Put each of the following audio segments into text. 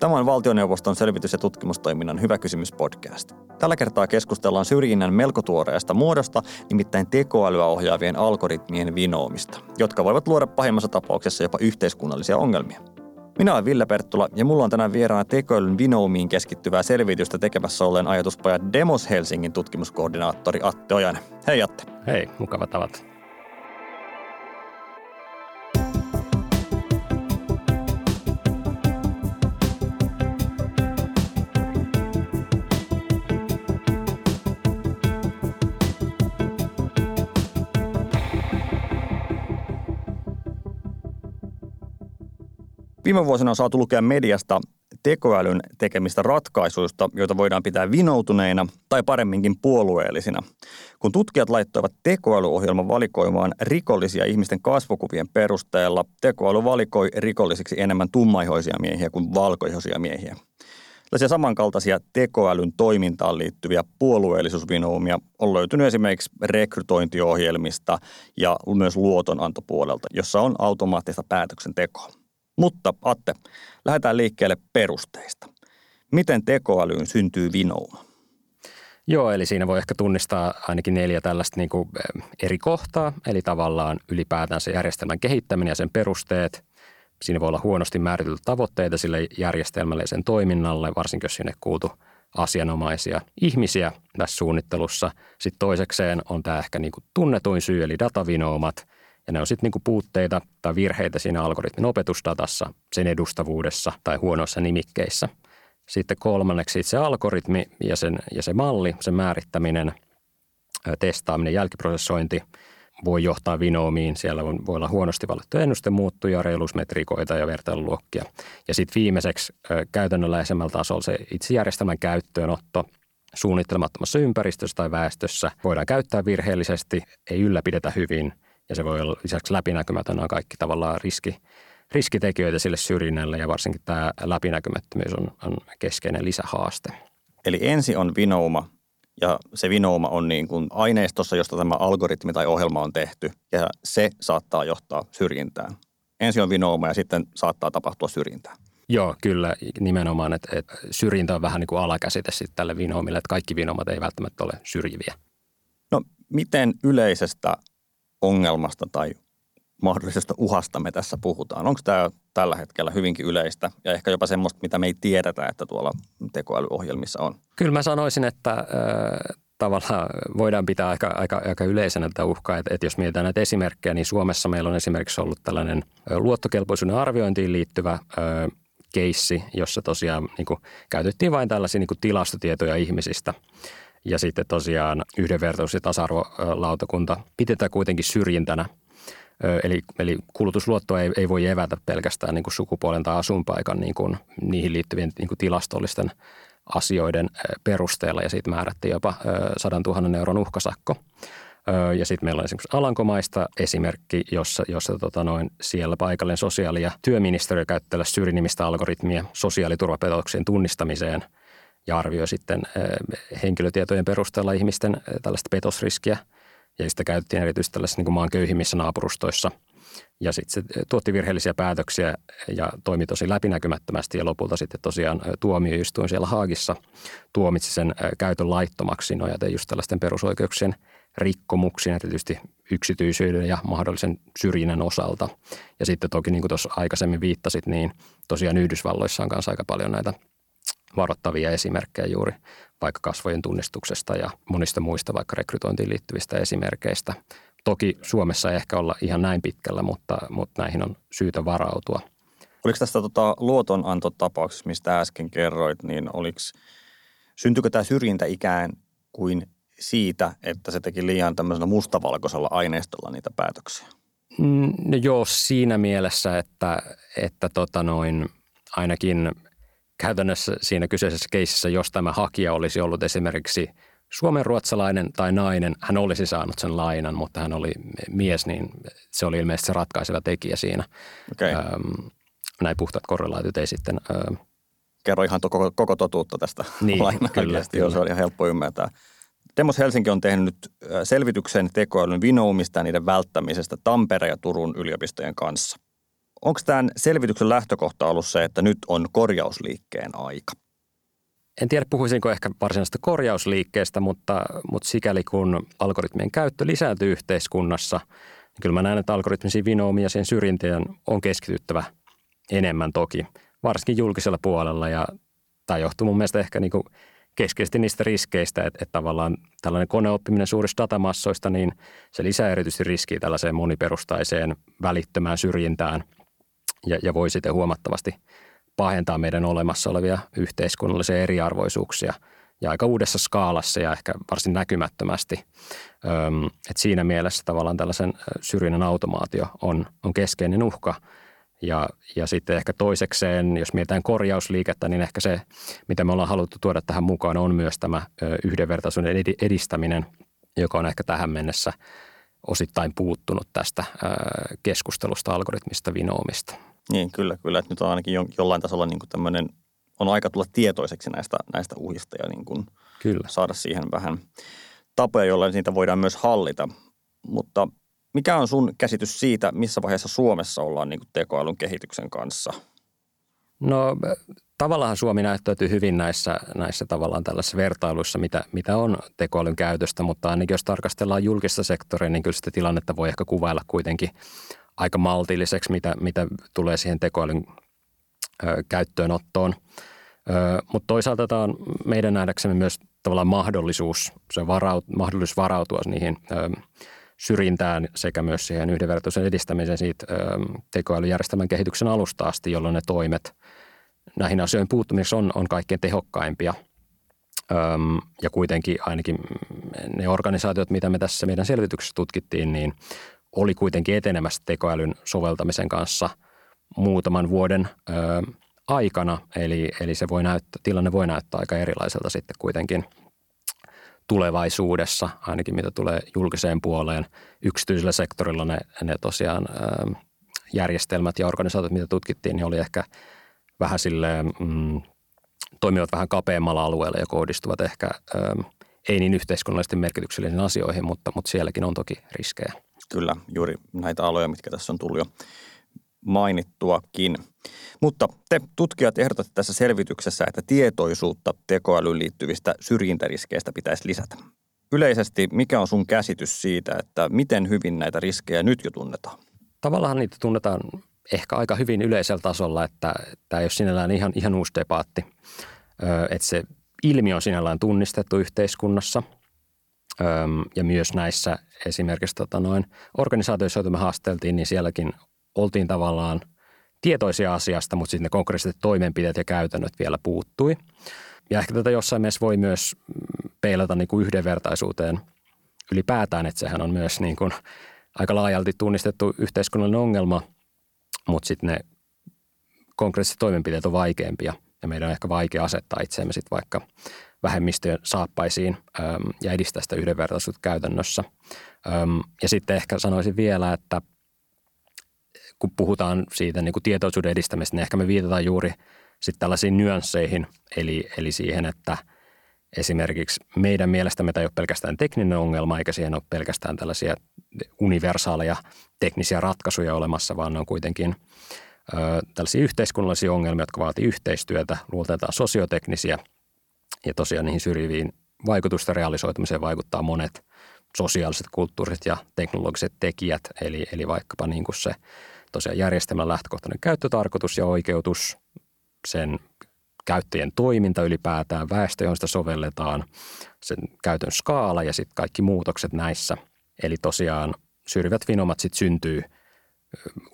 Tämä on valtioneuvoston selvitys- ja tutkimustoiminnan Hyvä kysymys podcast. Tällä kertaa keskustellaan syrjinnän melko tuoreesta muodosta, nimittäin tekoälyä ohjaavien algoritmien vinoomista, jotka voivat luoda pahimmassa tapauksessa jopa yhteiskunnallisia ongelmia. Minä olen Ville Perttula ja mulla on tänään vieraana tekoälyn vinoumiin keskittyvää selvitystä tekemässä olleen ajatuspaja Demos Helsingin tutkimuskoordinaattori Atte Ojanen. Hei Atte. Hei, mukava tavata. Viime vuosina on saatu lukea mediasta tekoälyn tekemistä ratkaisuista, joita voidaan pitää vinoutuneina tai paremminkin puolueellisina. Kun tutkijat laittoivat tekoälyohjelman valikoimaan rikollisia ihmisten kasvokuvien perusteella, tekoäly valikoi rikollisiksi enemmän tummaihoisia miehiä kuin valkoihoisia miehiä. Tällaisia samankaltaisia tekoälyn toimintaan liittyviä puolueellisuusvinoumia on löytynyt esimerkiksi rekrytointiohjelmista ja myös luotonantopuolelta, jossa on automaattista päätöksentekoa. Mutta Atte, lähdetään liikkeelle perusteista. Miten tekoälyyn syntyy vinouma? Joo, eli siinä voi ehkä tunnistaa ainakin neljä tällaista niin kuin eri kohtaa, eli tavallaan ylipäätään se järjestelmän kehittäminen ja sen perusteet. Siinä voi olla huonosti määritelty tavoitteita sille järjestelmälle ja sen toiminnalle, varsinkin jos sinne kuultu asianomaisia ihmisiä tässä suunnittelussa. Sitten toisekseen on tämä ehkä niin kuin tunnetuin syy, eli datavinoumat – ja ne on sitten niinku puutteita tai virheitä siinä algoritmin opetusdatassa, sen edustavuudessa tai huonoissa nimikkeissä. Sitten kolmanneksi itse algoritmi ja, sen, ja se malli, sen määrittäminen, testaaminen, jälkiprosessointi voi johtaa vinoomiin. Siellä on, voi olla huonosti valittuja ennustemuuttuja, reilusmetrikoita ja vertailuluokkia. Ja sitten viimeiseksi käytännönläheisemmällä tasolla se itse järjestelmän käyttöönotto suunnittelematomassa ympäristössä tai väestössä voidaan käyttää virheellisesti, ei ylläpidetä hyvin – ja se voi olla lisäksi läpinäkymätön on kaikki tavallaan riski, riskitekijöitä sille syrjinnälle ja varsinkin tämä läpinäkymättömyys on, on keskeinen lisähaaste. Eli ensi on vinouma ja se vinouma on niin kuin aineistossa, josta tämä algoritmi tai ohjelma on tehty ja se saattaa johtaa syrjintään. Ensi on vinouma ja sitten saattaa tapahtua syrjintää. Joo, kyllä nimenomaan, että, että syrjintä on vähän niin kuin alakäsite sitten tälle vinoomille, että kaikki vinoomat ei välttämättä ole syrjiviä. No miten yleisestä ongelmasta tai mahdollisesta uhasta me tässä puhutaan? Onko tämä tällä hetkellä hyvinkin yleistä ja ehkä jopa semmoista, mitä me ei tiedetä, että tuolla tekoälyohjelmissa on? Kyllä mä sanoisin, että tavallaan voidaan pitää aika, aika, aika yleisenä tätä uhkaa. Että, että jos mietitään näitä esimerkkejä, niin Suomessa meillä on esimerkiksi ollut tällainen luottokelpoisuuden arviointiin liittyvä keissi, jossa tosiaan niin kuin, käytettiin vain tällaisia niin kuin tilastotietoja ihmisistä – ja sitten tosiaan yhdenvertaisuus- ja tasa-arvolautakunta pidetään kuitenkin syrjintänä. Eli, eli kulutusluotto ei, ei voi evätä pelkästään niin kuin sukupuolen tai asunpaikan niin kuin niihin liittyvien niin kuin tilastollisten asioiden perusteella ja siitä määrättiin jopa 100 000 euron uhkasakko. Ja sitten meillä on esimerkiksi Alankomaista esimerkki, jossa, jossa tota noin, siellä paikallinen sosiaali- ja työministeriö käyttää syrjinimistä algoritmia sosiaaliturvapetoksien tunnistamiseen – ja arvioi sitten henkilötietojen perusteella ihmisten tällaista petosriskiä. Ja sitä käytettiin erityisesti tällaisissa niin maan köyhimmissä naapurustoissa. Ja sitten se tuotti virheellisiä päätöksiä ja toimi tosi läpinäkymättömästi ja lopulta sitten tosiaan tuomioistuin siellä Haagissa tuomitsi sen käytön laittomaksi nojaten just tällaisten perusoikeuksien rikkomuksiin, erityisesti yksityisyyden ja mahdollisen syrjinnän osalta. Ja sitten toki niin kuin tuossa aikaisemmin viittasit, niin tosiaan Yhdysvalloissa on kanssa aika paljon näitä varoittavia esimerkkejä juuri vaikka kasvojen tunnistuksesta ja monista muista vaikka rekrytointiin liittyvistä esimerkkeistä. Toki Suomessa ei ehkä olla ihan näin pitkällä, mutta, mutta näihin on syytä varautua. Oliko tästä tota, luotonantotapauksessa, mistä äsken kerroit, niin oliko, syntyykö tämä syrjintä ikään kuin siitä, että se teki liian tämmöisellä mustavalkoisella aineistolla niitä päätöksiä? Mm, no joo, siinä mielessä, että, että tota noin, ainakin – käytännössä siinä kyseisessä keississä, jos tämä hakija olisi ollut esimerkiksi suomenruotsalainen tai nainen, hän olisi saanut sen lainan, mutta hän oli mies, niin se oli ilmeisesti se ratkaiseva tekijä siinä. Okay. Ähm, näin puhtaat korrelaatiot ei sitten... Ähm, Kerro ihan to- koko, koko totuutta tästä niin, kyllä, kyllä. se on ihan helppo ymmärtää. Demos Helsinki on tehnyt selvityksen tekoälyn vinoumista ja niiden välttämisestä Tampereen ja Turun yliopistojen kanssa. Onko tämän selvityksen lähtökohta ollut se, että nyt on korjausliikkeen aika? En tiedä, puhuisinko ehkä varsinaisesta korjausliikkeestä, mutta, mutta sikäli kun algoritmien käyttö lisääntyy yhteiskunnassa, niin kyllä mä näen, että algoritmisiin vinoomia ja sen syrjintään on keskityttävä enemmän toki, varsinkin julkisella puolella. Ja tämä johtuu mun mielestä ehkä niin kuin keskeisesti niistä riskeistä, että, että tavallaan tällainen koneoppiminen suurista datamassoista, niin se lisää erityisesti riskiä tällaiseen moniperustaiseen välittömään syrjintään ja, ja voi sitten huomattavasti pahentaa meidän olemassa olevia yhteiskunnallisia eriarvoisuuksia ja aika uudessa skaalassa ja ehkä varsin näkymättömästi. Öm, et siinä mielessä tavallaan tällaisen syrjinnän automaatio on, on keskeinen uhka – ja, ja sitten ehkä toisekseen, jos mietitään korjausliikettä, niin ehkä se, mitä me ollaan haluttu tuoda tähän mukaan, on myös tämä yhdenvertaisuuden edistäminen, joka on ehkä tähän mennessä osittain puuttunut tästä keskustelusta algoritmista vinoomista. Niin, kyllä, kyllä. Että nyt on ainakin jollain tasolla niin kuin tämmöinen, on aika tulla tietoiseksi näistä, näistä uhista ja niin kuin kyllä. saada siihen vähän tapoja, joilla niitä voidaan myös hallita. Mutta mikä on sun käsitys siitä, missä vaiheessa Suomessa ollaan niin kuin tekoälyn kehityksen kanssa? No tavallaan Suomi näyttäytyy hyvin näissä, näissä tavallaan tällaisissa vertailuissa, mitä, mitä on tekoälyn käytöstä, mutta ainakin jos tarkastellaan julkista sektoria, niin kyllä sitä tilannetta voi ehkä kuvailla kuitenkin aika maltilliseksi, mitä, mitä tulee siihen tekoälyn ö, käyttöönottoon. Mutta toisaalta tämä on meidän nähdäksemme myös tavallaan mahdollisuus, se varaut, mahdollisuus varautua niihin ö, syrjintään sekä myös siihen yhdenvertaisuuden edistämiseen siitä tekoälyjärjestelmän kehityksen alusta asti, jolloin ne toimet näihin asioihin puuttumisessa on, on kaikkein tehokkaimpia. Ja kuitenkin ainakin ne organisaatiot, mitä me tässä meidän selvityksessä tutkittiin, niin oli kuitenkin etenemässä tekoälyn soveltamisen kanssa muutaman vuoden ö, aikana. Eli, eli se voi näyttää, tilanne voi näyttää aika erilaiselta sitten kuitenkin – tulevaisuudessa, ainakin mitä tulee julkiseen puoleen. Yksityisellä sektorilla ne, ne tosiaan ähm, järjestelmät ja organisaatiot, mitä tutkittiin, niin oli ehkä vähän silleen, mm, toimivat vähän kapeammalla alueella ja kohdistuvat ehkä ähm, ei niin yhteiskunnallisesti merkityksellisiin asioihin, mutta, mutta sielläkin on toki riskejä. Kyllä, juuri näitä aloja, mitkä tässä on tullut jo mainittuakin. Mutta te tutkijat ehdotatte tässä selvityksessä, että tietoisuutta tekoälyyn liittyvistä syrjintäriskeistä pitäisi lisätä. Yleisesti, mikä on sun käsitys siitä, että miten hyvin näitä riskejä nyt jo tunnetaan? Tavallaan niitä tunnetaan ehkä aika hyvin yleisellä tasolla, että tämä ei ole sinällään ihan, ihan uusi debaatti. Että se ilmiö on sinällään tunnistettu yhteiskunnassa ja myös näissä esimerkiksi tota noin, organisaatioissa, joita me haasteltiin, niin sielläkin oltiin tavallaan tietoisia asiasta, mutta sitten ne konkreettiset toimenpiteet ja käytännöt vielä puuttui. Ja ehkä tätä jossain mielessä voi myös peilata niin kuin yhdenvertaisuuteen ylipäätään, että sehän on myös niin kuin aika laajalti tunnistettu yhteiskunnallinen ongelma, mutta sitten ne konkreettiset toimenpiteet on vaikeampia ja meidän on ehkä vaikea asettaa itseämme sitten vaikka vähemmistöjen saappaisiin äm, ja edistää sitä yhdenvertaisuutta käytännössä. Äm, ja sitten ehkä sanoisin vielä, että kun puhutaan siitä niin kuin tietoisuuden edistämistä, niin ehkä me viitataan juuri sitten tällaisiin nyansseihin, eli, eli siihen, että esimerkiksi meidän mielestämme tämä ei ole pelkästään tekninen ongelma, eikä siihen ole pelkästään tällaisia universaaleja teknisiä ratkaisuja olemassa, vaan ne on kuitenkin ö, tällaisia yhteiskunnallisia ongelmia, jotka vaatii yhteistyötä, luotetaan sosioteknisiä ja tosiaan niihin syrjiviin vaikutusten realisoitumiseen vaikuttaa monet sosiaaliset, kulttuuriset ja teknologiset tekijät, eli, eli vaikkapa niin kuin se tosiaan järjestelmän lähtökohtainen käyttötarkoitus ja oikeutus, sen käyttäjien toiminta ylipäätään, väestö, johon sitä sovelletaan, sen käytön skaala ja sitten kaikki muutokset näissä. Eli tosiaan syrjivät vinomat sitten syntyy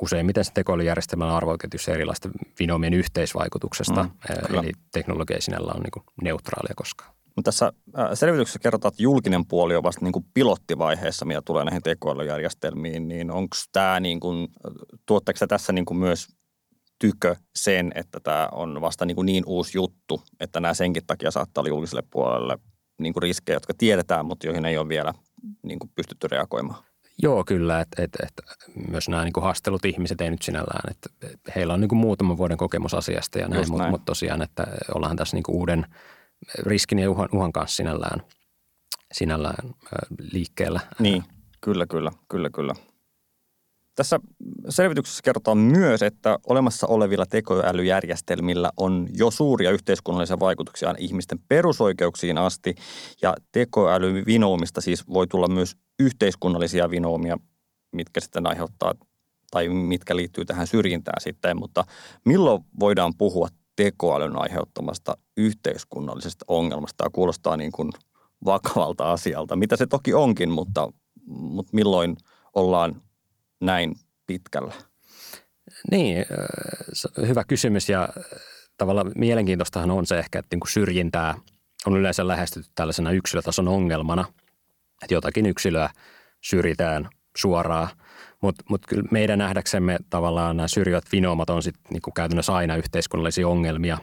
useimmiten se tekoälyjärjestelmän arvoketjussa erilaisten vinomien yhteisvaikutuksesta, mm, eli teknologia sinällä on niin neutraalia koskaan. Mutta tässä selvityksessä kerrotaan, että julkinen puoli on vasta niin kuin pilottivaiheessa, mitä tulee näihin tekoälyjärjestelmiin, niin onko tämä niin kuin, tuotteko tässä niin kuin myös tykö sen, että tämä on vasta niin, kuin niin uusi juttu, että nämä senkin takia saattaa olla julkiselle puolelle niin kuin riskejä, jotka tiedetään, mutta joihin ei ole vielä niin kuin pystytty reagoimaan? Joo, kyllä. Että et, et, myös nämä niin haastelut ihmiset ei nyt sinällään. Että heillä on niin kuin muutaman vuoden kokemus asiasta ja näin, mutta mut tosiaan, että ollaan tässä niin kuin uuden – riskin ja uhan, uhan kanssa sinällään, sinällään liikkeellä. Niin, kyllä, kyllä, kyllä, kyllä. Tässä selvityksessä kerrotaan myös, että olemassa olevilla tekoälyjärjestelmillä on jo suuria yhteiskunnallisia vaikutuksia ihmisten perusoikeuksiin asti ja tekoälyvinoumista siis voi tulla myös yhteiskunnallisia vinoumia, mitkä sitten aiheuttaa tai mitkä liittyy tähän syrjintään sitten, mutta milloin voidaan puhua tekoälyn aiheuttamasta yhteiskunnallisesta ongelmasta? Tämä kuulostaa niin kuin vakavalta asialta, mitä se toki onkin, mutta, mutta milloin ollaan näin pitkällä? Niin, hyvä kysymys ja tavallaan mielenkiintoistahan on se ehkä, että niin kuin syrjintää on yleensä lähestytty tällaisena yksilötason ongelmana, että jotakin yksilöä syrjitään suoraan, mutta mut kyllä meidän nähdäksemme tavallaan nämä syrjivät vinoomat on sitten niin käytännössä aina yhteiskunnallisia ongelmia,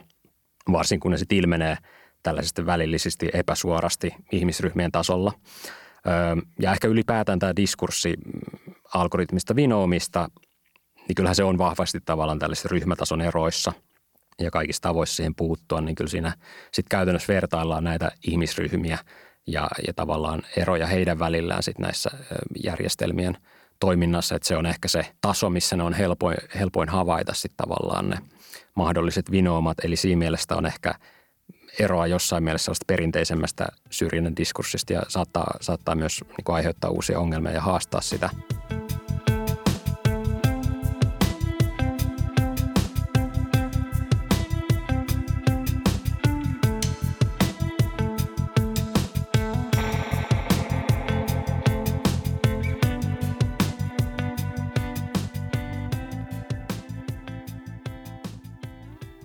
varsin kun ne sitten ilmenee tällaisesti välillisesti epäsuorasti ihmisryhmien tasolla. Ja ehkä ylipäätään tämä diskurssi algoritmista vinoomista, niin kyllähän se on vahvasti tavallaan tällaisissa ryhmätason eroissa ja kaikissa tavoissa siihen puuttua, niin kyllä siinä sitten käytännössä vertaillaan näitä ihmisryhmiä ja, ja tavallaan eroja heidän välillään sitten näissä järjestelmien toiminnassa, että se on ehkä se taso, missä ne on helpoin, helpoin havaita sitten tavallaan ne mahdolliset vinoomat. Eli siinä mielessä on ehkä eroa jossain mielessä sellaista perinteisemmästä syrjinnän diskurssista ja saattaa, saattaa myös niin aiheuttaa uusia ongelmia ja haastaa sitä –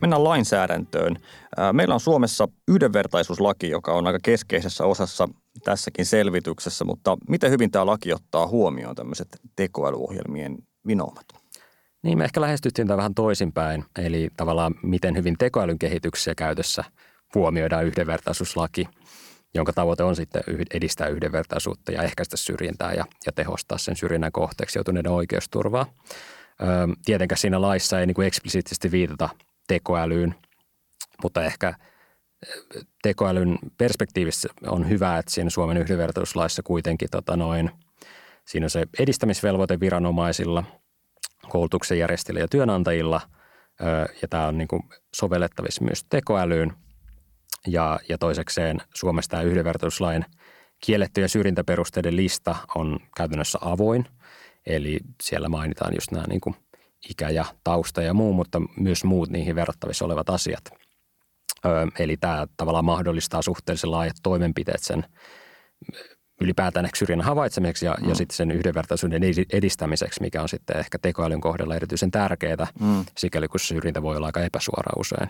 mennään lainsäädäntöön. Meillä on Suomessa yhdenvertaisuuslaki, joka on aika keskeisessä osassa tässäkin selvityksessä, mutta miten hyvin tämä laki ottaa huomioon tämmöiset tekoälyohjelmien vinoumat? Niin, me ehkä lähestyttiin tätä vähän toisinpäin, eli tavallaan miten hyvin tekoälyn kehityksessä käytössä huomioidaan yhdenvertaisuuslaki, jonka tavoite on sitten edistää yhdenvertaisuutta ja ehkäistä syrjintää ja, ja tehostaa sen syrjinnän kohteeksi joutuneiden oikeusturvaa. Tietenkään siinä laissa ei niin kuin eksplisiittisesti viitata tekoälyyn, mutta ehkä eh, tekoälyn perspektiivissä on hyvä, että siinä Suomen yhdenvertaisuuslaissa kuitenkin tota noin, siinä on se edistämisvelvoite viranomaisilla, koulutuksen järjestäjillä ja työnantajilla, ja tämä on niin sovellettavissa myös tekoälyyn. Ja, ja toisekseen Suomessa tämä yhdenvertaisuuslain kiellettyjen syrjintäperusteiden lista on käytännössä avoin, eli siellä mainitaan just nämä niin kuin – ikä ja tausta ja muu, mutta myös muut niihin verrattavissa olevat asiat. Eli tämä tavallaan mahdollistaa suhteellisen laajat toimenpiteet sen ylipäätään syrjinnän havaitsemiseksi ja, mm. ja sitten sen yhdenvertaisuuden edistämiseksi, mikä on sitten ehkä tekoälyn kohdalla erityisen tärkeää, mm. sikäli kun syrjintä voi olla aika epäsuora usein.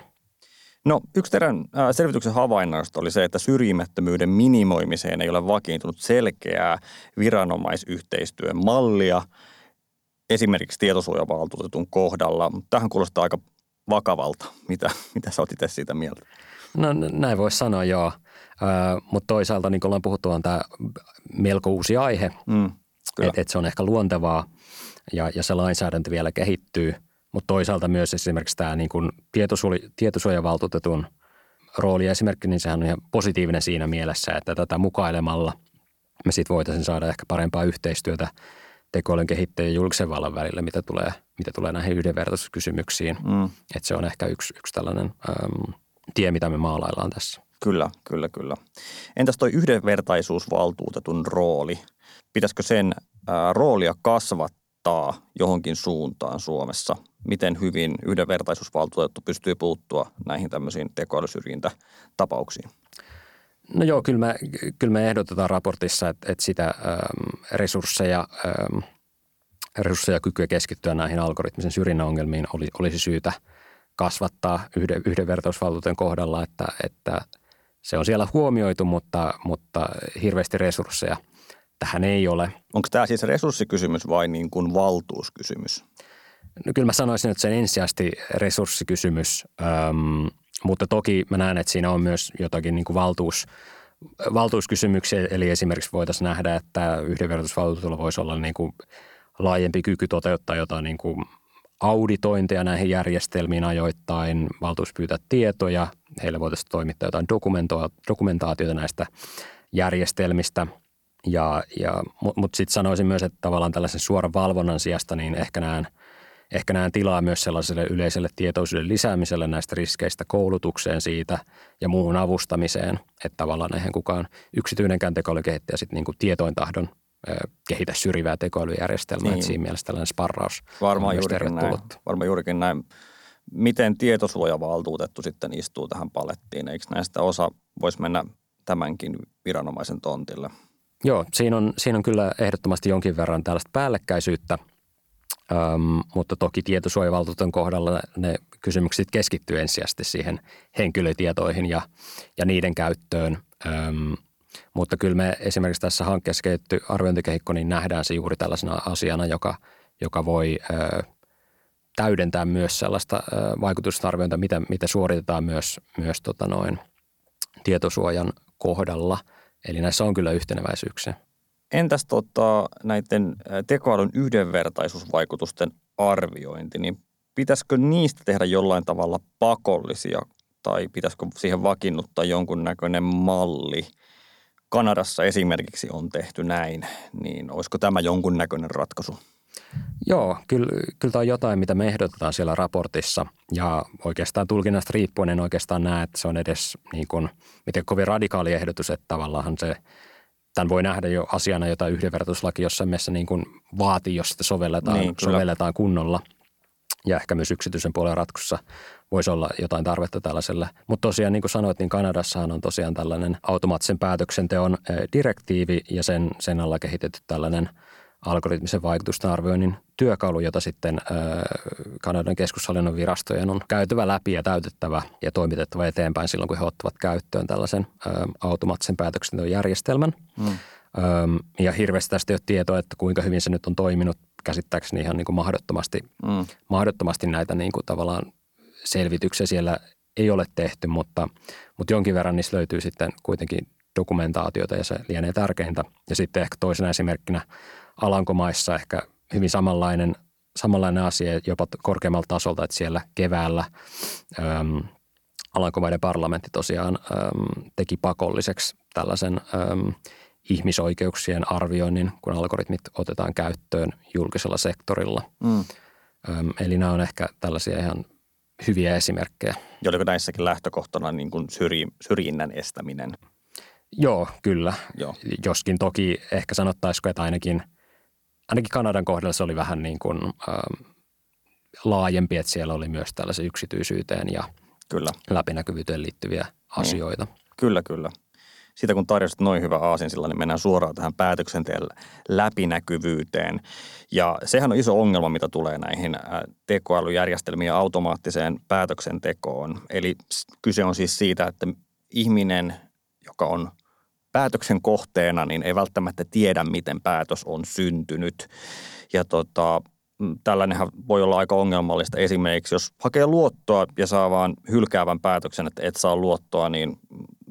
No yksi teidän selvityksen havainnoista oli se, että syrjimättömyyden minimoimiseen ei ole vakiintunut selkeää viranomaisyhteistyön mallia – esimerkiksi tietosuojavaltuutetun kohdalla. Tähän kuulostaa aika vakavalta. Mitä, mitä sä oot itse siitä mieltä? No näin voisi sanoa, joo. Ö, mutta toisaalta, niin kuin ollaan puhuttu, on tämä melko uusi aihe. Mm, että et se on ehkä luontevaa ja, ja se lainsäädäntö vielä kehittyy. Mutta toisaalta myös esimerkiksi tämä niin kuin tietosuoja, tietosuojavaltuutetun rooli esimerkki, niin sehän on ihan positiivinen siinä mielessä, että tätä mukailemalla me sitten voitaisiin saada ehkä parempaa yhteistyötä tekoälyn kehittäjien julkisen vallan välillä, mitä tulee, mitä tulee näihin yhdenvertaisuuskysymyksiin. Mm. Että se on ehkä yksi, yksi tällainen äm, tie, mitä me maalaillaan tässä. Kyllä, kyllä, kyllä. Entäs tuo yhdenvertaisuusvaltuutetun rooli? Pitäisikö sen ää, roolia kasvattaa johonkin suuntaan Suomessa? Miten hyvin yhdenvertaisuusvaltuutettu pystyy puuttua näihin tämmöisiin tekoälysyrjintätapauksiin? No joo, kyllä me, kyllä me ehdotetaan raportissa, että, että sitä ähm, resursseja, ähm, resursseja ja kykyä keskittyä näihin algoritmisen syrjinnän ongelmiin oli, olisi syytä kasvattaa yhden, yhdenvertaisuusvaltuuteen kohdalla, että, että se on siellä huomioitu, mutta, mutta hirveästi resursseja tähän ei ole. Onko tämä siis resurssikysymys vai niin kuin valtuuskysymys? No kyllä mä sanoisin, että se on ensisijaisesti resurssikysymys. Öm, mutta toki mä näen, että siinä on myös jotakin niin kuin valtuus, valtuuskysymyksiä, eli esimerkiksi voitaisiin nähdä, että yhdenvertaisuusvaltuutulla voisi olla niin kuin laajempi kyky toteuttaa jotain niin kuin auditointeja näihin järjestelmiin ajoittain, valtuus pyytää tietoja, heille voitaisiin toimittaa jotain dokumentaatiota näistä järjestelmistä. Ja, ja, Mutta mut sitten sanoisin myös, että tavallaan tällaisen suoran valvonnan sijasta niin ehkä näen, ehkä näen tilaa myös sellaiselle yleiselle tietoisuuden lisäämiselle näistä riskeistä koulutukseen siitä ja muuhun avustamiseen, että tavallaan eihän kukaan yksityinenkään tekoälykehittäjä sitten niin tietoin tahdon kehitä syrjivää tekoälyjärjestelmää. Niin. siinä mielessä tällainen sparraus Varmaan juurikin näin. Varmaan juurikin näin. Miten tietosuojavaltuutettu sitten istuu tähän palettiin? Eikö näistä osa voisi mennä tämänkin viranomaisen tontille? Joo, siinä on, siinä on kyllä ehdottomasti jonkin verran tällaista päällekkäisyyttä, Öm, mutta toki tietosuojavaltuutetun kohdalla ne kysymykset keskittyy ensisijaisesti siihen henkilötietoihin ja, ja niiden käyttöön. Öm, mutta kyllä me esimerkiksi tässä hankkeessa kehitty arviointikehikko, niin nähdään se juuri tällaisena asiana, joka, joka voi ö, täydentää myös sellaista ö, vaikutusarviointia, mitä, mitä suoritetaan myös, myös tota noin, tietosuojan kohdalla. Eli näissä on kyllä yhteneväisyyksiä. Entäs tota, näiden tekoälyn yhdenvertaisuusvaikutusten arviointi, niin pitäisikö niistä tehdä jollain tavalla pakollisia tai pitäisikö siihen vakiinnuttaa jonkunnäköinen malli – Kanadassa esimerkiksi on tehty näin, niin olisiko tämä jonkunnäköinen ratkaisu? Joo, kyllä, kyllä tämä on jotain, mitä me ehdotetaan siellä raportissa ja oikeastaan tulkinnasta riippuen en oikeastaan näe, että se on edes niin kuin, miten kovin radikaali ehdotus, että tavallaan se, tämän voi nähdä jo asiana, jota yhdenvertaislaki jossain mielessä niin kuin vaatii, jos sitä sovelletaan, niin, sovelletaan kunnolla – ja ehkä myös yksityisen puolen ratkussa voisi olla jotain tarvetta tällaiselle. Mutta tosiaan niin kuin sanoit, niin Kanadassahan on tosiaan tällainen automaattisen päätöksenteon direktiivi ja sen, sen alla kehitetty tällainen algoritmisen vaikutusten arvioinnin työkalu, jota sitten Kanadan keskushallinnon virastojen on käytävä läpi ja täytettävä ja toimitettava eteenpäin silloin, kun he ottavat käyttöön tällaisen automaattisen päätöksenteon järjestelmän. Mm. Ja hirveästi tästä ei ole tietoa, että kuinka hyvin se nyt on toiminut käsittääkseni ihan niin kuin mahdottomasti, mm. mahdottomasti näitä niin kuin tavallaan selvityksiä siellä ei ole tehty, mutta, mutta jonkin verran niissä löytyy sitten kuitenkin dokumentaatiota ja se lienee tärkeintä. Ja sitten ehkä toisena esimerkkinä Alankomaissa ehkä hyvin samanlainen, samanlainen asia jopa korkeammalta tasolta, että siellä keväällä äm, Alankomaiden parlamentti tosiaan äm, teki pakolliseksi tällaisen äm, ihmisoikeuksien arvioinnin, kun algoritmit otetaan käyttöön julkisella sektorilla. Mm. eli nämä on ehkä tällaisia ihan hyviä esimerkkejä. Ja oliko näissäkin lähtökohtana niin kuin syrji, syrjinnän estäminen? Joo, kyllä. Joo. Joskin toki ehkä sanottaisiko, että ainakin, ainakin Kanadan kohdalla se oli vähän niin kuin, ähm, laajempi, että siellä oli myös tällaisen yksityisyyteen ja kyllä. läpinäkyvyyteen liittyviä niin. asioita. Niin. Kyllä, kyllä siitä kun tarjosit noin hyvä aasinsilla, niin mennään suoraan tähän päätöksenteon läpinäkyvyyteen. Ja sehän on iso ongelma, mitä tulee näihin tekoälyjärjestelmiin ja automaattiseen päätöksentekoon. Eli kyse on siis siitä, että ihminen, joka on päätöksen kohteena, niin ei välttämättä tiedä, miten päätös on syntynyt. Ja tota, Mm, tällainenhan voi olla aika ongelmallista. Esimerkiksi jos hakee luottoa ja saa vaan hylkäävän päätöksen, että et saa luottoa, niin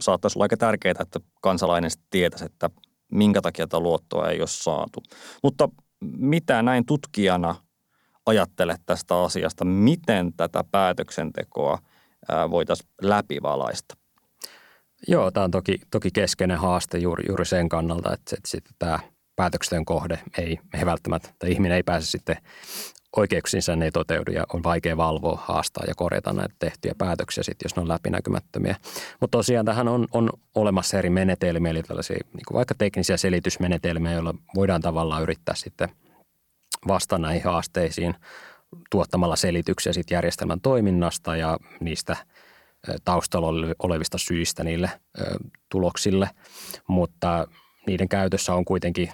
saattaisi olla aika tärkeää, että kansalainen tietäisi, että minkä takia tätä luottoa ei ole saatu. Mutta mitä näin tutkijana ajattelet tästä asiasta? Miten tätä päätöksentekoa voitaisiin läpivalaista? Joo, tämä on toki, toki keskeinen haaste juuri, juuri sen kannalta, että, että sitten tämä – päätöksen kohde ei, ei välttämättä, tai ihminen ei pääse sitten oikeuksinsa ne ei toteudu ja on vaikea valvoa, haastaa ja korjata näitä tehtyjä päätöksiä sitten, jos ne on läpinäkymättömiä. Mutta tosiaan tähän on, on olemassa eri menetelmiä, eli tällaisia niin vaikka teknisiä selitysmenetelmiä, joilla voidaan tavallaan yrittää sitten vastata näihin haasteisiin tuottamalla selityksiä sitten järjestelmän toiminnasta ja niistä taustalla olevista syistä niille tuloksille, mutta niiden käytössä on kuitenkin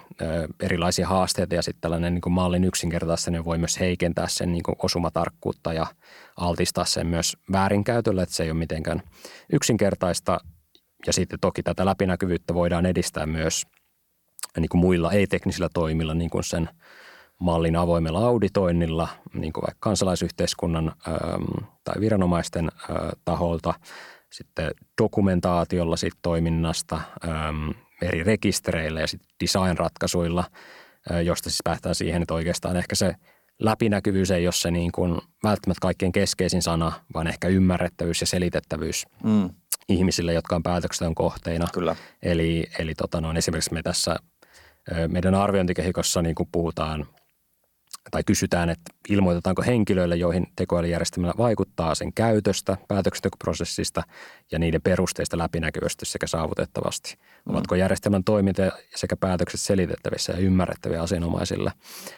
erilaisia haasteita ja sitten tällainen niin kuin mallin yksinkertaistaminen voi myös heikentää sen niin kuin osumatarkkuutta ja altistaa sen myös väärinkäytölle, että se ei ole mitenkään yksinkertaista. Ja sitten toki tätä läpinäkyvyyttä voidaan edistää myös niin kuin muilla ei-teknisillä toimilla, niin kuin sen mallin avoimella auditoinnilla, niin kuin vaikka kansalaisyhteiskunnan tai viranomaisten taholta, sitten dokumentaatiolla siitä toiminnasta, eri rekistereillä ja sitten design-ratkaisuilla, josta siis päästään siihen, että oikeastaan ehkä se läpinäkyvyys ei ole se niin kuin välttämättä kaikkein keskeisin sana, vaan ehkä ymmärrettävyys ja selitettävyys mm. ihmisille, jotka on päätöksenteon kohteina. Kyllä. Eli, eli tota noin, esimerkiksi me tässä Meidän arviointikehikossa niin kuin puhutaan tai kysytään, että ilmoitetaanko henkilöille, joihin tekoälyjärjestelmällä vaikuttaa sen käytöstä, päätöksentekoprosessista ja niiden perusteista läpinäkyvästi sekä saavutettavasti. Mm. Ovatko järjestelmän toiminta sekä päätökset selitettävissä ja ymmärrettäviä asianomaisille.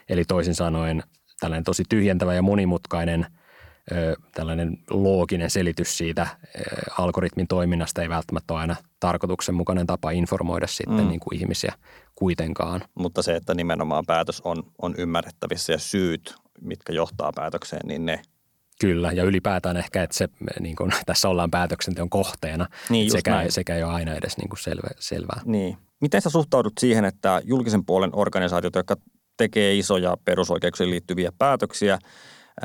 Eli toisin sanoen tällainen tosi tyhjentävä ja monimutkainen – tällainen looginen selitys siitä algoritmin toiminnasta ei välttämättä ole aina tarkoituksenmukainen tapa informoida sitten mm. niin kuin ihmisiä kuitenkaan. Mutta se, että nimenomaan päätös on, on ymmärrettävissä ja syyt, mitkä johtaa päätökseen, niin ne Kyllä, ja ylipäätään ehkä, että se, niin kuin, tässä ollaan päätöksenteon kohteena, niin, sekä, sekä ei ole aina edes niin kuin selvä, selvää. Niin. Miten sä suhtaudut siihen, että julkisen puolen organisaatiot, jotka tekee isoja perusoikeuksiin liittyviä päätöksiä,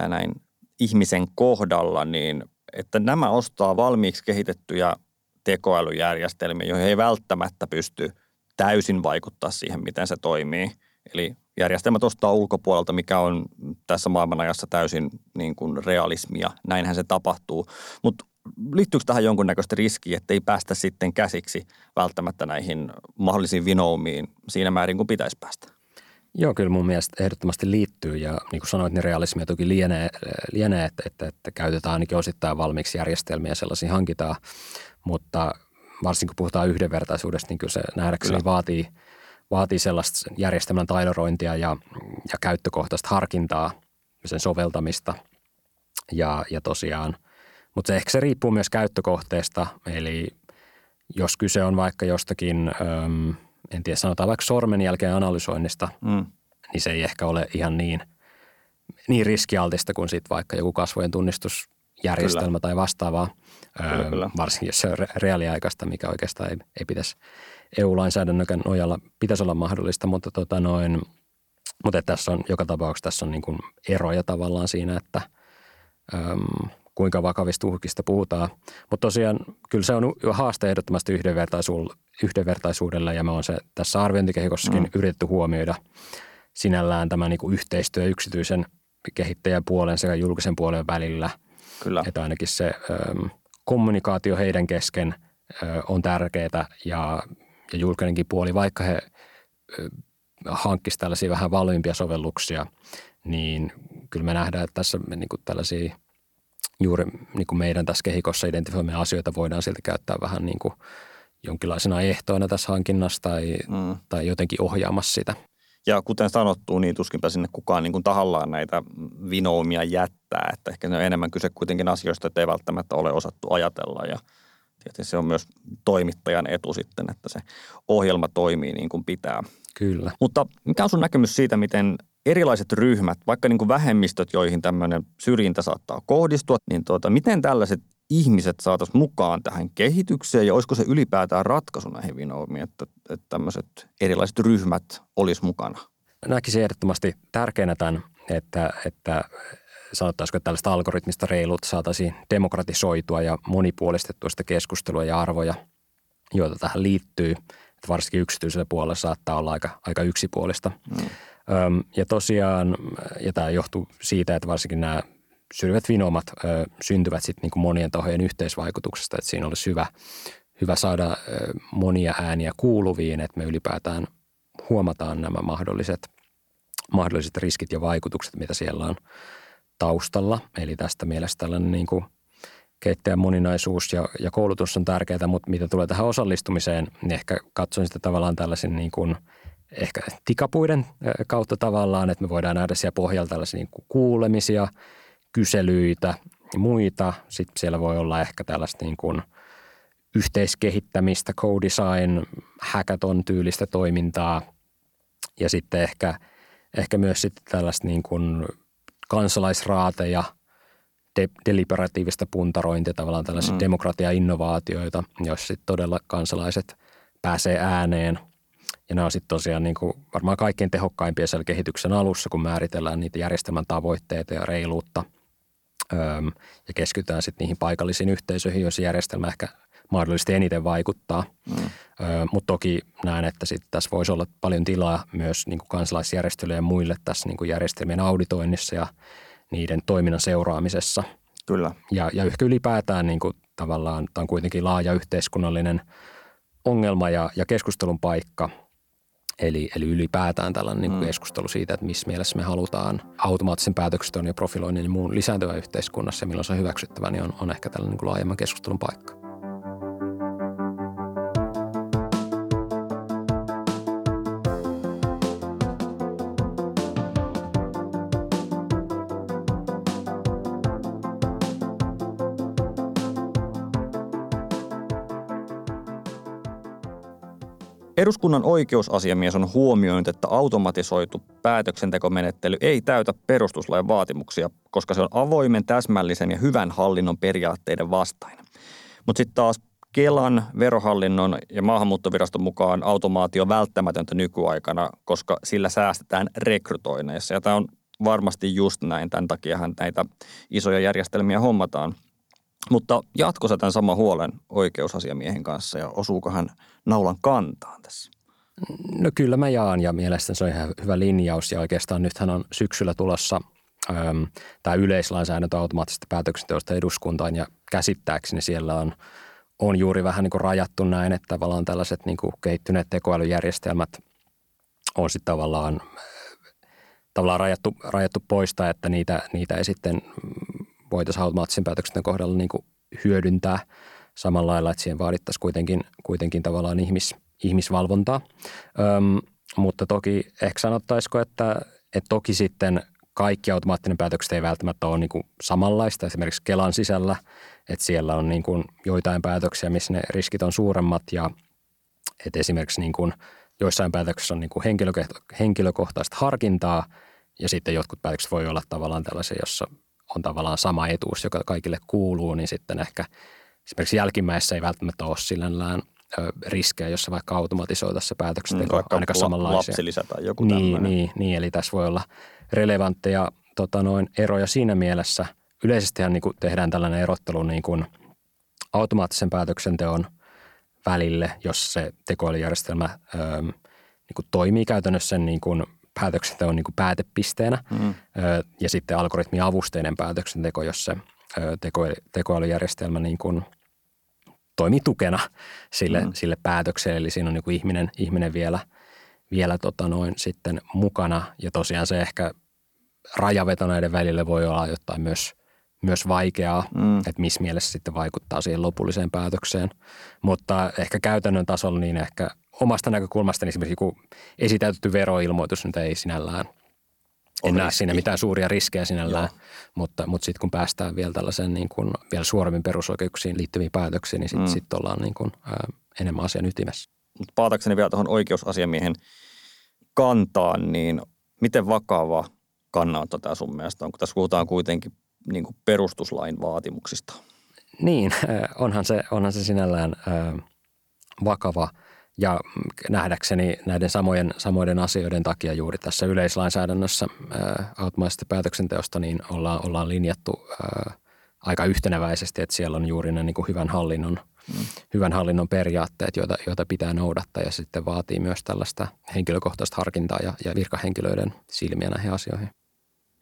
näin ihmisen kohdalla, niin että nämä ostaa valmiiksi kehitettyjä tekoälyjärjestelmiä, joihin ei välttämättä pysty täysin vaikuttaa siihen, miten se toimii. Eli järjestelmät ostaa ulkopuolelta, mikä on tässä maailmanajassa täysin niin kuin realismia. Näinhän se tapahtuu. Mutta liittyykö tähän jonkunnäköistä riskiä, että ei päästä sitten käsiksi välttämättä näihin mahdollisiin vinoumiin siinä määrin kuin pitäisi päästä? Joo, kyllä mun mielestä ehdottomasti liittyy ja niin kuin sanoit, niin realismia toki lienee, lienee että, että, että käytetään ainakin osittain valmiiksi järjestelmiä sellaisia hankitaan, mutta varsinkin kun puhutaan yhdenvertaisuudesta, niin kyllä se nähdäkseni kyllä. vaatii, vaatii sellaista järjestelmän taidorointia ja, ja käyttökohtaista harkintaa, sen soveltamista ja, ja tosiaan, mutta se ehkä se riippuu myös käyttökohteesta, eli jos kyse on vaikka jostakin – en tiedä, sanotaan vaikka sormenjälkeen analysoinnista, mm. niin se ei ehkä ole ihan niin, niin riskialtista kuin sitten vaikka joku kasvojen tunnistusjärjestelmä kyllä. tai vastaavaa, kyllä, öö, kyllä. varsinkin jos se on reaaliaikaista, mikä oikeastaan ei, ei pitäisi EU-lainsäädännön nojalla pitäisi olla mahdollista, mutta, tota noin, mutta tässä on joka tapauksessa tässä on niin kuin eroja tavallaan siinä, että öm, kuinka vakavista uhkista puhutaan. Mutta tosiaan kyllä se on haaste ehdottomasti yhdenvertaisuudelle ja me on se tässä arviointikehikossakin mm. yritetty huomioida sinällään tämä niin kuin yhteistyö yksityisen kehittäjäpuolen sekä julkisen puolen välillä. Kyllä. Että ainakin se ö, kommunikaatio heidän kesken ö, on tärkeää ja, ja julkinenkin puoli, vaikka he hankkisivat tällaisia vähän valmiimpia sovelluksia, niin kyllä me nähdään, että tässä niin kuin tällaisia juuri niin kuin meidän tässä kehikossa identifioimia asioita voidaan silti käyttää vähän niin kuin jonkinlaisena ehtoina tässä hankinnassa tai, mm. tai jotenkin ohjaamassa sitä. Ja kuten sanottu, niin tuskinpä sinne kukaan niin kuin tahallaan näitä vinoumia jättää. Että ehkä ne on enemmän kyse kuitenkin asioista, että ei välttämättä ole osattu ajatella. Ja tietysti se on myös toimittajan etu sitten, että se ohjelma toimii niin kuin pitää. Kyllä. Mutta mikä on sun näkemys siitä, miten erilaiset ryhmät, vaikka niin kuin vähemmistöt, joihin tämmöinen syrjintä saattaa kohdistua, niin tuota, miten tällaiset ihmiset saataisiin mukaan tähän kehitykseen ja olisiko se ylipäätään ratkaisu näihin vinoumiin, että, että tämmöiset erilaiset ryhmät olisi mukana? Näkisin ehdottomasti tärkeänä tämän, että, että sanottaisiko, että tällaista algoritmista reilut saataisiin demokratisoitua ja monipuolistettua sitä keskustelua ja arvoja, joita tähän liittyy. Että varsinkin yksityisellä puolella saattaa olla aika, aika yksipuolista. Mm. Ja tosiaan, ja tämä johtuu siitä, että varsinkin nämä syrjivät vinomat ö, syntyvät sitten niin monien tahojen yhteisvaikutuksesta, että siinä olisi hyvä, hyvä saada ö, monia ääniä kuuluviin, että me ylipäätään huomataan nämä mahdolliset, mahdolliset riskit ja vaikutukset, mitä siellä on taustalla. Eli tästä mielestä tällainen niin kuin keittäjän moninaisuus ja, ja koulutus on tärkeää, mutta mitä tulee tähän osallistumiseen, niin ehkä katson sitä tavallaan tällaisen niin kuin – ehkä tikapuiden kautta tavallaan, että me voidaan nähdä siellä pohjalla tällaisia niin kuin kuulemisia, kyselyitä ja muita. Sitten siellä voi olla ehkä tällaista niin kuin yhteiskehittämistä, co-design, hackathon tyylistä toimintaa ja sitten ehkä, ehkä myös sitten tällaista niin kuin kansalaisraateja, de, deliberatiivista puntarointia, tavallaan tällaisia mm. demokratia-innovaatioita, joissa sitten todella kansalaiset pääsee ääneen – ja nämä on sitten tosiaan niin kuin varmaan kaikkein tehokkaimpia siellä kehityksen alussa, kun määritellään niitä järjestelmän tavoitteita ja reiluutta öö, ja keskitytään sitten niihin paikallisiin yhteisöihin, joissa järjestelmä ehkä mahdollisesti eniten vaikuttaa. Mm. Öö, Mutta toki näen, että sit tässä voisi olla paljon tilaa myös niin kuin kansalaisjärjestöille ja muille tässä niin kuin järjestelmien auditoinnissa ja niiden toiminnan seuraamisessa. Kyllä. Ja, ja ehkä ylipäätään niin kuin tavallaan tämä on kuitenkin laaja yhteiskunnallinen ongelma ja, ja keskustelun paikka – Eli, eli ylipäätään tällainen niin mm. keskustelu siitä, että missä mielessä me halutaan automaattisen päätöksenteon ja profiloinnin ja muun lisääntyvän yhteiskunnassa ja milloin se on hyväksyttävä, niin on, on ehkä tällainen niin laajemman keskustelun paikka. Eduskunnan oikeusasiamies on huomioinut, että automatisoitu päätöksentekomenettely ei täytä perustuslain vaatimuksia, koska se on avoimen, täsmällisen ja hyvän hallinnon periaatteiden vastainen. Mutta sitten taas Kelan, verohallinnon ja maahanmuuttoviraston mukaan automaatio välttämätöntä nykyaikana, koska sillä säästetään rekrytoineissa. Ja tämä on varmasti just näin. Tämän takiahan näitä isoja järjestelmiä hommataan – mutta jatkossa tämän saman huolen oikeusasiamiehen kanssa ja osuuko hän naulan kantaan tässä? No kyllä mä jaan ja mielestäni se on ihan hyvä linjaus ja oikeastaan nythän on syksyllä tulossa äm, tämä yleislainsäädäntö automaattisesta päätöksenteosta eduskuntaan ja käsittääkseni siellä on, on juuri vähän niin kuin rajattu näin, että tavallaan tällaiset niin kuin kehittyneet tekoälyjärjestelmät on sitten tavallaan, tavallaan rajattu, rajattu poista, että niitä, niitä ei sitten voitaisiin automaattisen päätöksen kohdalla niin kuin hyödyntää samalla lailla, että siihen vaadittaisiin kuitenkin, kuitenkin tavallaan ihmis, ihmisvalvontaa. Öm, mutta toki ehkä sanottaisiko, että, että toki sitten kaikki automaattinen päätökset ei välttämättä ole niin kuin samanlaista. Esimerkiksi Kelan sisällä, että siellä on niin kuin joitain päätöksiä, missä ne riskit on suuremmat ja että esimerkiksi niin kuin joissain päätöksissä on niin kuin henkilökohtaista harkintaa ja sitten jotkut päätökset voi olla tavallaan tällaisia, jossa on tavallaan sama etuus, joka kaikille kuuluu, niin sitten ehkä esimerkiksi jälkimmäisessä ei välttämättä ole sillään riskejä, jossa vaikka automatisoitaisiin se päätöksenteko mm, ainakaan samanlaisia. Lapsilisä tai joku niin, niin, niin, eli tässä voi olla relevantteja tota noin, eroja siinä mielessä. Yleisestihän niin kuin tehdään tällainen erottelu niin kuin automaattisen päätöksenteon välille, jos se tekoälyjärjestelmä öö, niin kuin toimii käytännössä niin kuin päätöksenteon niin kuin päätepisteenä mm. ja sitten algoritmiavusteinen päätöksenteko, jossa teko, tekoälyjärjestelmä niin kuin toimii tukena sille, mm. sille päätökselle. Eli siinä on niin kuin ihminen, ihminen vielä, vielä tota noin sitten mukana ja tosiaan se ehkä rajaveto näiden välillä voi olla jotain myös, myös vaikeaa, mm. että missä mielessä sitten vaikuttaa siihen lopulliseen päätökseen. Mutta ehkä käytännön tasolla niin ehkä – omasta näkökulmasta niin esimerkiksi joku esitäytetty veroilmoitus nyt ei sinällään en näe siinä mitään suuria riskejä sinällään, Joo. mutta, mutta sitten kun päästään vielä tällaisen niin kuin, vielä suoremmin perusoikeuksiin liittyviin päätöksiin, niin sitten mm. sit ollaan niin kuin, ää, enemmän asian ytimessä. Mutta paatakseni vielä tuohon oikeusasiamiehen kantaan, niin miten vakava kannanotto tämä sun mielestä on, kun tässä puhutaan kuitenkin niin kuin perustuslain vaatimuksista? Niin, onhan se, onhan se sinällään ää, vakava – ja nähdäkseni näiden samojen, samoiden asioiden takia juuri tässä yleislainsäädännössä ää, automaattisesta päätöksenteosta niin ollaan, ollaan linjattu ää, aika yhteneväisesti, että siellä on juuri ne niin kuin hyvän, hallinnon, mm. hyvän hallinnon periaatteet, joita, joita pitää noudattaa ja sitten vaatii myös tällaista henkilökohtaista harkintaa ja, ja virkahenkilöiden silmiä näihin asioihin.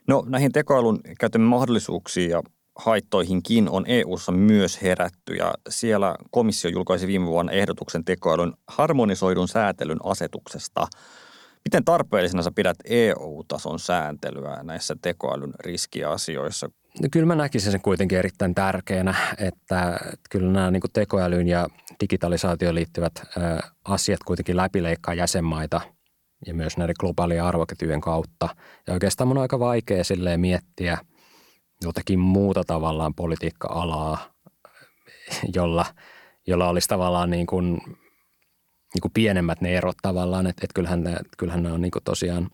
No näihin tekoälyn käytön mahdollisuuksiin ja haittoihinkin on EU:ssa myös herätty ja siellä komissio julkaisi viime vuonna ehdotuksen tekoälyn harmonisoidun säätelyn asetuksesta. Miten tarpeellisena sä pidät EU-tason sääntelyä näissä tekoälyn riskiasioissa? No kyllä mä näkisin sen kuitenkin erittäin tärkeänä, että kyllä nämä niin tekoälyyn ja digitalisaatioon liittyvät asiat kuitenkin läpileikkaa jäsenmaita ja myös näiden globaalien arvoketjujen kautta. Ja oikeastaan on aika vaikea silleen miettiä – jotakin muuta tavallaan politiikka-alaa, jolla, jolla olisi tavallaan niin kuin, niin kuin pienemmät ne erot tavallaan, että, että kyllähän, kyllähän ne on niin kuin tosiaan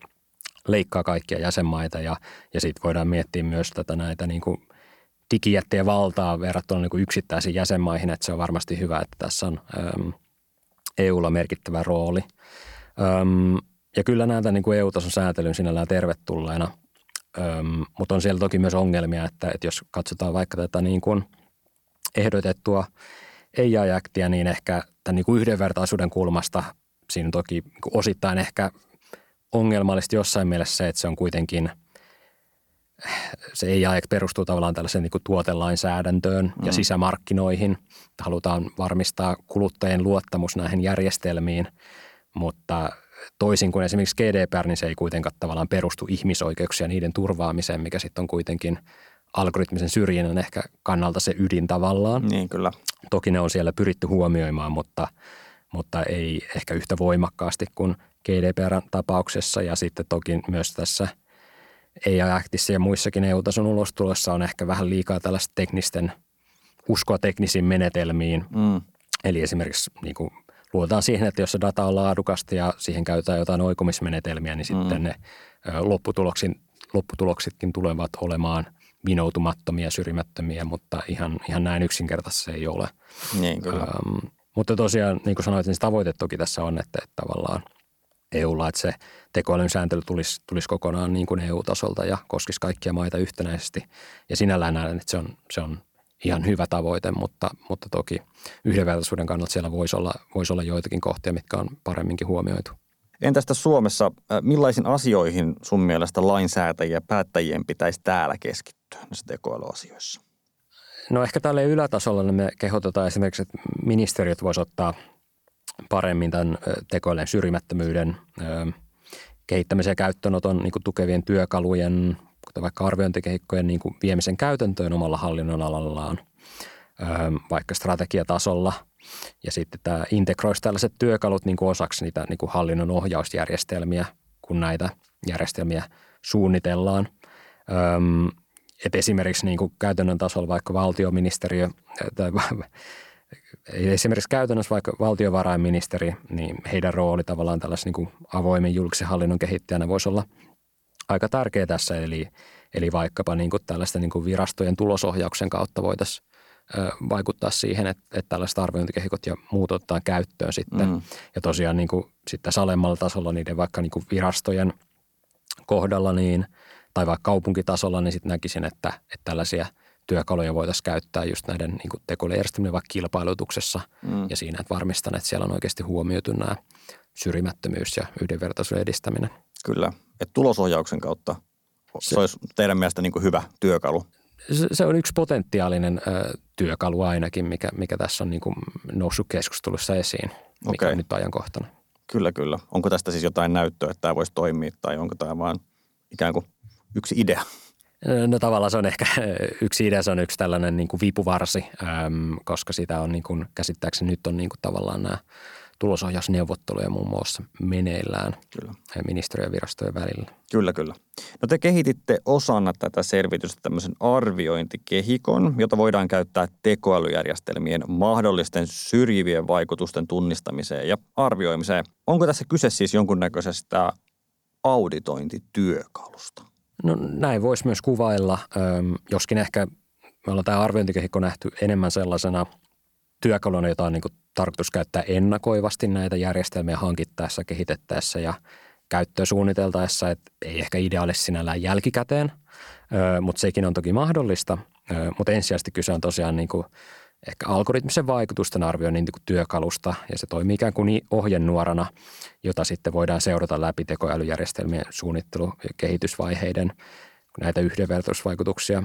leikkaa kaikkia jäsenmaita ja, ja sitten voidaan miettiä myös tätä näitä niin kuin digijättien valtaa verrattuna niin kuin yksittäisiin jäsenmaihin, että se on varmasti hyvä, että tässä on äm, EUlla merkittävä rooli. Äm, ja kyllä näitä niin kuin EU-tason säätelyn sinällään tervetulleena – Öm, mutta on siellä toki myös ongelmia, että, että jos katsotaan vaikka tätä niin kuin ehdotettua AI-aktia, niin ehkä tämän niin kuin yhdenvertaisuuden kulmasta siinä on toki niin kuin osittain ehkä ongelmallisesti jossain mielessä se, että se on kuitenkin – se AI perustuu tavallaan tällaiseen niin kuin tuotelainsäädäntöön ja mm. sisämarkkinoihin. Halutaan varmistaa kuluttajien luottamus näihin järjestelmiin, mutta toisin kuin esimerkiksi GDPR, niin se ei kuitenkaan tavallaan perustu ihmisoikeuksia niiden turvaamiseen, mikä sitten on kuitenkin algoritmisen syrjinnän ehkä kannalta se ydin tavallaan. Niin, kyllä. Toki ne on siellä pyritty huomioimaan, mutta, mutta ei ehkä yhtä voimakkaasti kuin GDPR-tapauksessa ja sitten toki myös tässä AI-aktissa ja muissakin EU-tason ulostulossa on ehkä vähän liikaa tällaista teknisten, uskoa teknisiin menetelmiin. Mm. Eli esimerkiksi niin kuin luotetaan siihen, että jos se data on laadukasta ja siihen käytetään jotain oikomismenetelmiä, niin sitten mm. ne lopputuloksitkin tulevat olemaan vinoutumattomia, syrjimättömiä, mutta ihan, ihan näin yksinkertaisesti se ei ole. Niin, kyllä. Ähm, mutta tosiaan, niin kuin sanoit, niin tavoite toki tässä on, että, että tavallaan EUlla, että se tekoälyn sääntely tulisi, tulisi kokonaan niin kuin EU-tasolta ja koskisi kaikkia maita yhtenäisesti. Ja sinällään näen, että se on, se on ihan hyvä tavoite, mutta, mutta toki yhdenvertaisuuden kannalta siellä voisi olla, voisi olla joitakin kohtia, mitkä on paremminkin huomioitu. Entäs tässä Suomessa, äh, millaisiin asioihin sun mielestä lainsäätäjien ja päättäjien pitäisi täällä keskittyä näissä tekoälyasioissa? No ehkä tälle ylätasolla niin me kehotetaan esimerkiksi, että ministeriöt voisivat ottaa paremmin tämän tekoälyn syrjimättömyyden kehittämisen ja käyttöönoton niin tukevien työkalujen, kuten vaikka arviointikehikkojen niin viemisen käytäntöön omalla hallinnon alallaan, vaikka strategiatasolla. Ja sitten tämä integroisi tällaiset työkalut niin kuin osaksi niitä niin kuin hallinnon ohjausjärjestelmiä, kun näitä järjestelmiä suunnitellaan. Et esimerkiksi niin kuin käytännön tasolla vaikka valtioministeriö tai esimerkiksi käytännössä vaikka valtiovarainministeri, niin heidän rooli tavallaan tällaisen niin avoimen julkisen hallinnon kehittäjänä voisi olla aika tärkeä tässä. Eli, eli vaikkapa niin kuin tällaisten niin kuin virastojen tulosohjauksen kautta voitaisiin vaikuttaa siihen, että, että tällaiset arviointikehikot ja muut ottaa käyttöön sitten. Mm. Ja tosiaan niin kuin sitten alemmalla tasolla niiden vaikka niin kuin virastojen kohdalla niin, tai vaikka kaupunkitasolla, niin sitten näkisin, että, että tällaisia – työkaluja voitaisiin käyttää just näiden niin tekoälyjärjestelmien vaikka kilpailutuksessa mm. ja siinä, että varmistan, että siellä on oikeasti huomioitu nämä syrjimättömyys ja yhdenvertaisuuden edistäminen. Kyllä, että tulosohjauksen kautta se, se olisi teidän mielestä niin hyvä työkalu. Se, se on yksi potentiaalinen ö, työkalu ainakin, mikä, mikä tässä on niin kuin noussut keskustelussa esiin, mikä okay. on nyt ajankohtana. Kyllä, kyllä. Onko tästä siis jotain näyttöä, että tämä voisi toimia tai onko tämä vain ikään kuin yksi idea? No tavallaan se on ehkä yksi idea, se on yksi tällainen niin kuin vipuvarsi, koska sitä on niin kuin, käsittääkseni nyt on niin kuin tavallaan nämä tulosohjausneuvotteluja muun muassa meneillään kyllä. ministeriön ja virastojen välillä. Kyllä, kyllä. No te kehititte osana tätä selvitystä tämmöisen arviointikehikon, jota voidaan käyttää tekoälyjärjestelmien mahdollisten syrjivien vaikutusten tunnistamiseen ja arvioimiseen. Onko tässä kyse siis jonkunnäköisestä auditointityökalusta? No näin voisi myös kuvailla, joskin ehkä me ollaan tämä arviointikehikko nähty enemmän sellaisena työkaluna, jota on niin tarkoitus käyttää ennakoivasti näitä järjestelmiä hankittaessa, kehitettäessä ja käyttöä suunniteltaessa, että ei ehkä ideaalisesti sinällään jälkikäteen, mutta sekin on toki mahdollista. Mutta ensisijaisesti kyse on tosiaan niin kuin ehkä algoritmisen vaikutusten arvioinnin niin työkalusta ja se toimii ikään kuin ohjenuorana, jota sitten voidaan seurata läpi tekoälyjärjestelmien suunnittelu- ja kehitysvaiheiden näitä yhdenvertaisuusvaikutuksia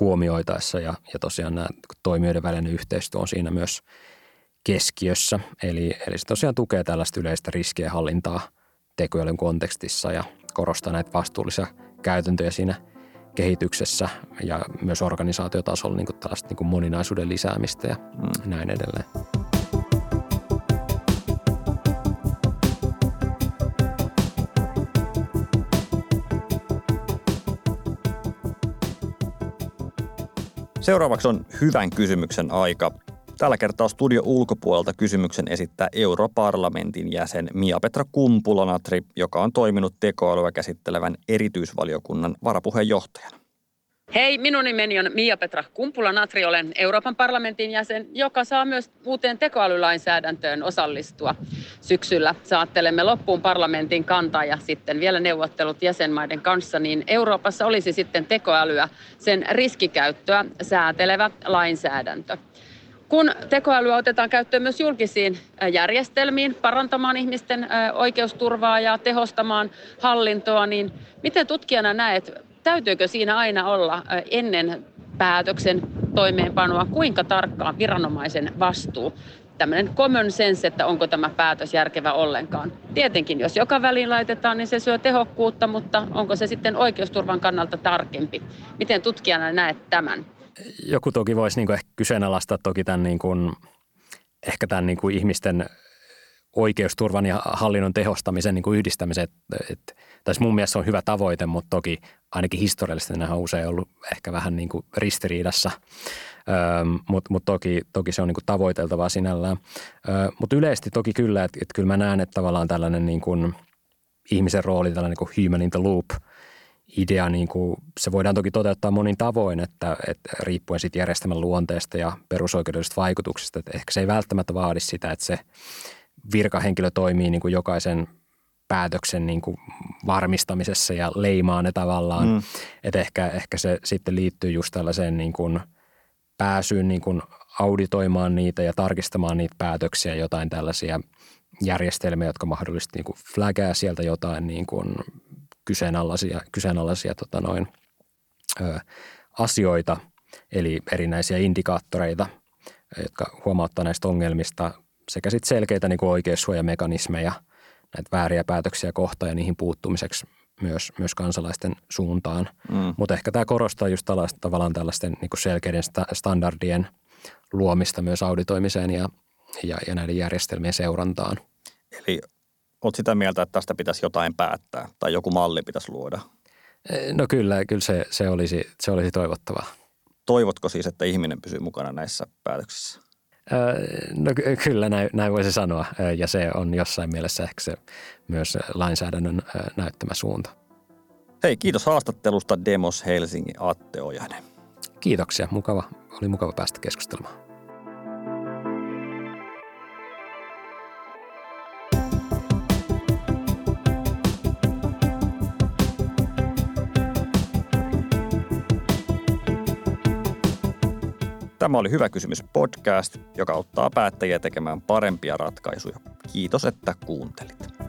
huomioitaessa ja, ja tosiaan nämä toimijoiden välinen yhteistyö on siinä myös keskiössä. Eli, eli se tosiaan tukee tällaista yleistä riskien hallintaa tekoälyn kontekstissa ja korostaa näitä vastuullisia käytäntöjä siinä – kehityksessä ja myös organisaatiotasolla niin kuin tällaista niin kuin moninaisuuden lisäämistä ja mm. näin edelleen. Seuraavaksi on hyvän kysymyksen aika. Tällä kertaa studio ulkopuolelta kysymyksen esittää europarlamentin jäsen Mia-Petra Kumpulanatri, joka on toiminut tekoälyä käsittelevän erityisvaliokunnan varapuheenjohtajana. Hei, minun nimeni on Mia-Petra Kumpula-Natri, olen Euroopan parlamentin jäsen, joka saa myös uuteen tekoälylainsäädäntöön osallistua. Syksyllä saattelemme loppuun parlamentin kantaa ja sitten vielä neuvottelut jäsenmaiden kanssa, niin Euroopassa olisi sitten tekoälyä, sen riskikäyttöä säätelevä lainsäädäntö. Kun tekoälyä otetaan käyttöön myös julkisiin järjestelmiin parantamaan ihmisten oikeusturvaa ja tehostamaan hallintoa, niin miten tutkijana näet, täytyykö siinä aina olla ennen päätöksen toimeenpanoa, kuinka tarkkaan viranomaisen vastuu tämmöinen common sense, että onko tämä päätös järkevä ollenkaan. Tietenkin, jos joka väliin laitetaan, niin se syö tehokkuutta, mutta onko se sitten oikeusturvan kannalta tarkempi? Miten tutkijana näet tämän? Joku toki voisi niin ehkä kyseenalaistaa toki tämän niin kuin, ehkä tämän niin kuin ihmisten oikeusturvan ja hallinnon tehostamisen niin kuin yhdistämisen. Että, tai mun mielestä se on hyvä tavoite, mutta toki ainakin historiallisesti nämä on usein ollut ehkä vähän niin kuin ristiriidassa. Mutta mut toki, toki se on niin kuin tavoiteltavaa sinällään. Öö, mutta yleisesti toki kyllä, että, että kyllä mä näen, että tavallaan tällainen niin kuin ihmisen rooli, tällainen niin kuin human in the loop idea, niin kuin, se voidaan toki toteuttaa monin tavoin, että, että riippuen siitä järjestelmän luonteesta ja perusoikeudellisista vaikutuksista, että ehkä se ei välttämättä vaadi sitä, että se virkahenkilö toimii niin kuin jokaisen päätöksen niin kuin varmistamisessa ja leimaa ne tavallaan. Mm. Että ehkä, ehkä se sitten liittyy just tällaiseen niin kuin pääsyyn niin kuin auditoimaan niitä ja tarkistamaan niitä päätöksiä, jotain tällaisia järjestelmiä, jotka mahdollisesti niin kuin flagaa sieltä jotain niin kuin kyseenalaisia, kyseenalaisia tota noin, ö, asioita, eli erinäisiä indikaattoreita, jotka huomauttaa näistä ongelmista sekä sitten selkeitä niin kuin oikeussuojamekanismeja – näitä vääriä päätöksiä kohtaan ja niihin puuttumiseksi myös, myös kansalaisten suuntaan. Mm. Mutta ehkä tämä korostaa just tällaista, tavallaan tällaisten niin kuin selkeiden sta- standardien luomista myös auditoimiseen ja, ja, ja näiden järjestelmien seurantaan. Eli olet sitä mieltä, että tästä pitäisi jotain päättää tai joku malli pitäisi luoda? E, no kyllä, kyllä se, se, olisi, se olisi toivottavaa. Toivotko siis, että ihminen pysyy mukana näissä päätöksissä? No kyllä näin, näin voisi sanoa ja se on jossain mielessä ehkä se myös lainsäädännön näyttämä suunta. Hei, kiitos haastattelusta Demos Helsingin Atte Ojanen. Kiitoksia, mukava, oli mukava päästä keskustelemaan. Tämä oli Hyvä kysymys podcast, joka auttaa päättäjiä tekemään parempia ratkaisuja. Kiitos, että kuuntelit.